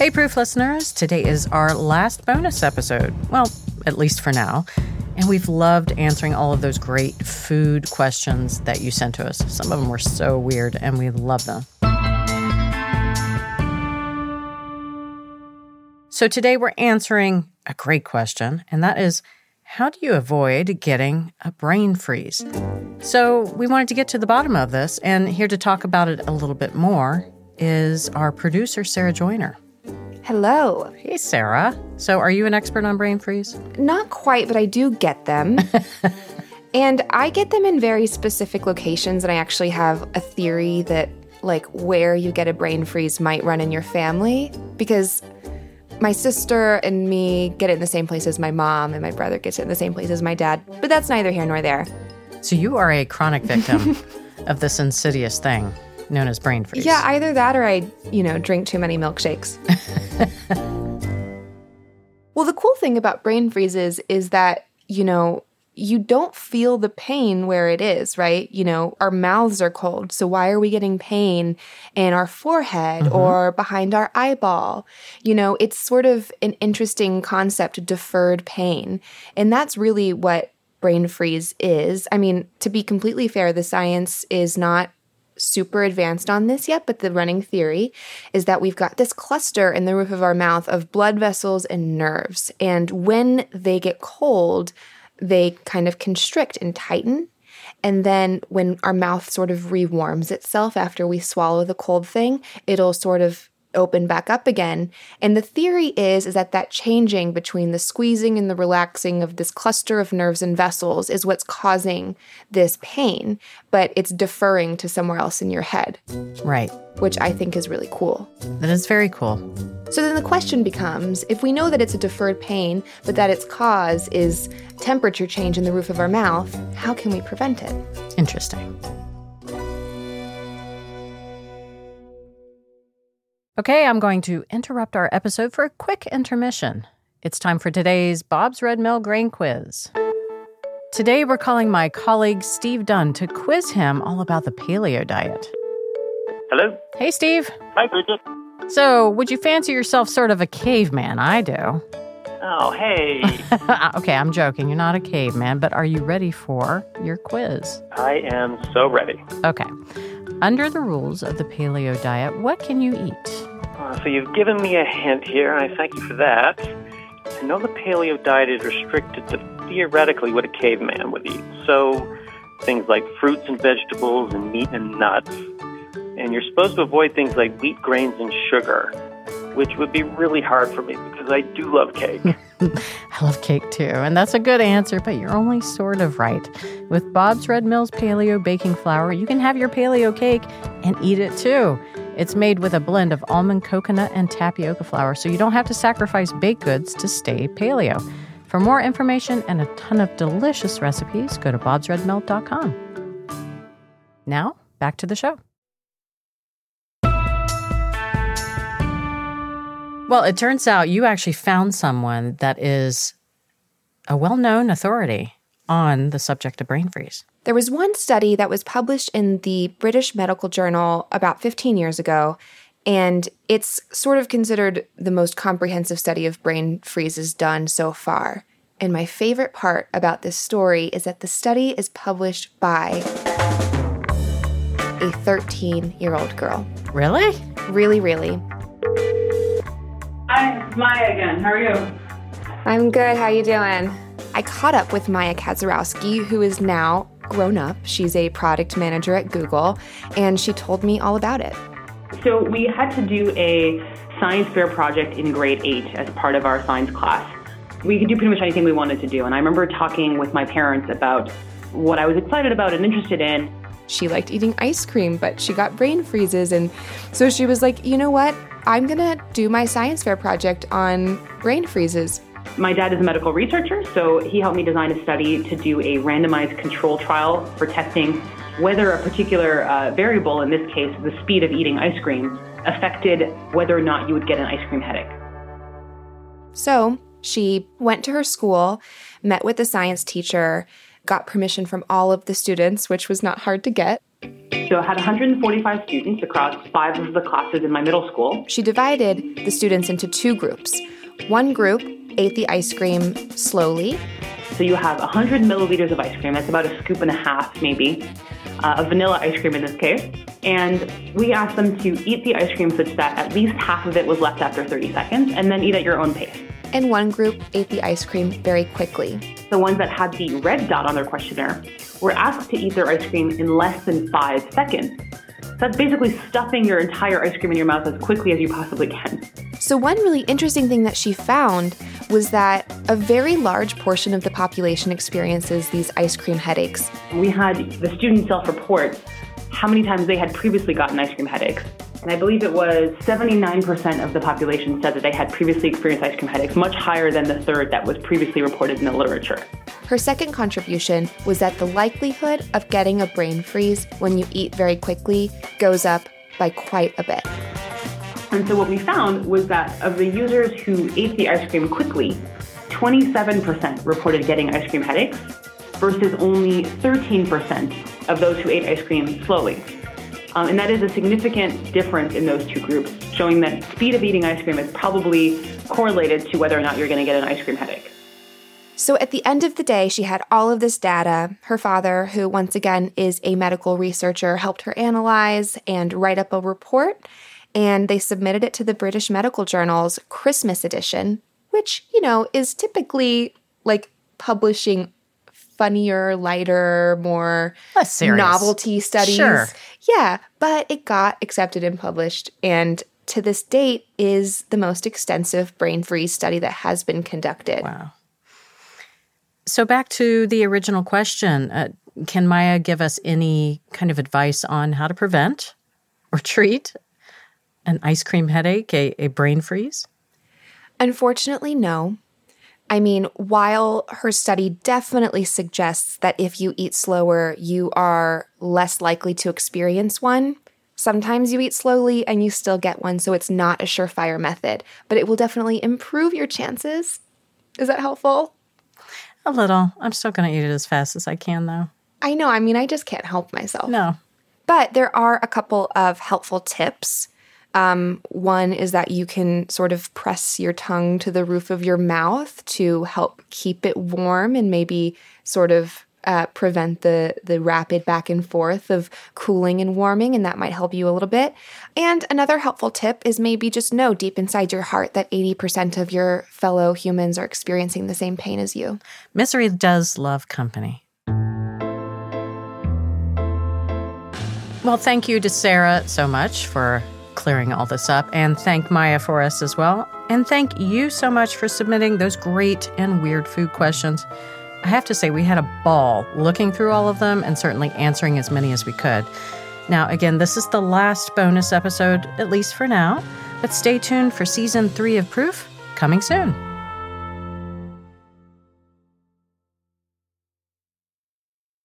Hey, Proof listeners. Today is our last bonus episode. Well, at least for now. And we've loved answering all of those great food questions that you sent to us. Some of them were so weird, and we love them. So today we're answering a great question, and that is how do you avoid getting a brain freeze? So we wanted to get to the bottom of this, and here to talk about it a little bit more is our producer, Sarah Joyner. Hello. Hey, Sarah. So are you an expert on brain freeze? Not quite, but I do get them. and I get them in very specific locations, and I actually have a theory that, like, where you get a brain freeze might run in your family because my sister and me get it in the same place as my mom, and my brother gets it in the same place as my dad. But that's neither here nor there. So you are a chronic victim of this insidious thing known as brain freeze. Yeah, either that or I, you know, drink too many milkshakes. well, the cool thing about brain freezes is that, you know, you don't feel the pain where it is, right? You know, our mouths are cold. So why are we getting pain in our forehead mm-hmm. or behind our eyeball? You know, it's sort of an interesting concept, deferred pain. And that's really what brain freeze is. I mean, to be completely fair, the science is not super advanced on this yet, but the running theory is that we've got this cluster in the roof of our mouth of blood vessels and nerves. And when they get cold, they kind of constrict and tighten. And then when our mouth sort of rewarms itself after we swallow the cold thing, it'll sort of open back up again. And the theory is is that that changing between the squeezing and the relaxing of this cluster of nerves and vessels is what's causing this pain, but it's deferring to somewhere else in your head. Right. Which I think is really cool. That is very cool. So then the question becomes if we know that it's a deferred pain, but that its cause is temperature change in the roof of our mouth, how can we prevent it? Interesting. Okay, I'm going to interrupt our episode for a quick intermission. It's time for today's Bob's Red Mill Grain Quiz. Today, we're calling my colleague Steve Dunn to quiz him all about the paleo diet. Hello? Hey, Steve. Hi, Bridget. So, would you fancy yourself sort of a caveman? I do. Oh, hey. okay, I'm joking. You're not a caveman, but are you ready for your quiz? I am so ready. Okay. Under the rules of the paleo diet, what can you eat? Uh, so, you've given me a hint here, and I thank you for that. I know the paleo diet is restricted to theoretically what a caveman would eat. So, things like fruits and vegetables and meat and nuts and you're supposed to avoid things like wheat grains and sugar, which would be really hard for me because I do love cake. I love cake too, and that's a good answer, but you're only sort of right. With Bob's Red Mills Paleo Baking Flour, you can have your paleo cake and eat it too. It's made with a blend of almond, coconut, and tapioca flour, so you don't have to sacrifice baked goods to stay paleo. For more information and a ton of delicious recipes, go to bobsredmill.com. Now, back to the show. Well, it turns out you actually found someone that is a well known authority on the subject of brain freeze. There was one study that was published in the British Medical Journal about 15 years ago, and it's sort of considered the most comprehensive study of brain freezes done so far. And my favorite part about this story is that the study is published by a 13 year old girl. Really? Really, really. Hi, it's Maya again. How are you? I'm good. How you doing? I caught up with Maya Kaczorowski, who is now grown up. She's a product manager at Google, and she told me all about it. So we had to do a science fair project in grade eight as part of our science class. We could do pretty much anything we wanted to do, and I remember talking with my parents about what I was excited about and interested in. She liked eating ice cream, but she got brain freezes, and so she was like, you know what? I'm gonna do my science fair project on brain freezes. My dad is a medical researcher, so he helped me design a study to do a randomized control trial for testing whether a particular uh, variable, in this case the speed of eating ice cream, affected whether or not you would get an ice cream headache. So she went to her school, met with the science teacher, got permission from all of the students, which was not hard to get. So I had 145 students across five of the classes in my middle school. She divided the students into two groups. One group ate the ice cream slowly. So you have 100 milliliters of ice cream, that's about a scoop and a half, maybe, uh, of vanilla ice cream in this case. And we asked them to eat the ice cream such that at least half of it was left after 30 seconds, and then eat at your own pace. And one group ate the ice cream very quickly. The ones that had the red dot on their questionnaire were asked to eat their ice cream in less than five seconds. That's basically stuffing your entire ice cream in your mouth as quickly as you possibly can. So, one really interesting thing that she found was that a very large portion of the population experiences these ice cream headaches. We had the students self report how many times they had previously gotten ice cream headaches. And I believe it was 79% of the population said that they had previously experienced ice cream headaches, much higher than the third that was previously reported in the literature. Her second contribution was that the likelihood of getting a brain freeze when you eat very quickly goes up by quite a bit. And so what we found was that of the users who ate the ice cream quickly, 27% reported getting ice cream headaches versus only 13% of those who ate ice cream slowly. Um, and that is a significant difference in those two groups, showing that speed of eating ice cream is probably correlated to whether or not you're going to get an ice cream headache. So at the end of the day, she had all of this data. Her father, who once again is a medical researcher, helped her analyze and write up a report. And they submitted it to the British Medical Journal's Christmas edition, which, you know, is typically like publishing funnier, lighter, more novelty studies. Sure. Yeah, but it got accepted and published and to this date is the most extensive brain freeze study that has been conducted. Wow. So back to the original question, uh, can Maya give us any kind of advice on how to prevent or treat an ice cream headache, a, a brain freeze? Unfortunately, no. I mean, while her study definitely suggests that if you eat slower, you are less likely to experience one, sometimes you eat slowly and you still get one, so it's not a surefire method, but it will definitely improve your chances. Is that helpful? A little. I'm still going to eat it as fast as I can, though. I know, I mean, I just can't help myself. No. But there are a couple of helpful tips. Um, one is that you can sort of press your tongue to the roof of your mouth to help keep it warm and maybe sort of uh, prevent the the rapid back and forth of cooling and warming, and that might help you a little bit. And another helpful tip is maybe just know deep inside your heart that 80% of your fellow humans are experiencing the same pain as you. Misery does love company. Well, thank you to Sarah so much for clearing all this up, and thank Maya for us as well. And thank you so much for submitting those great and weird food questions. I have to say, we had a ball looking through all of them and certainly answering as many as we could. Now, again, this is the last bonus episode, at least for now, but stay tuned for season three of Proof coming soon.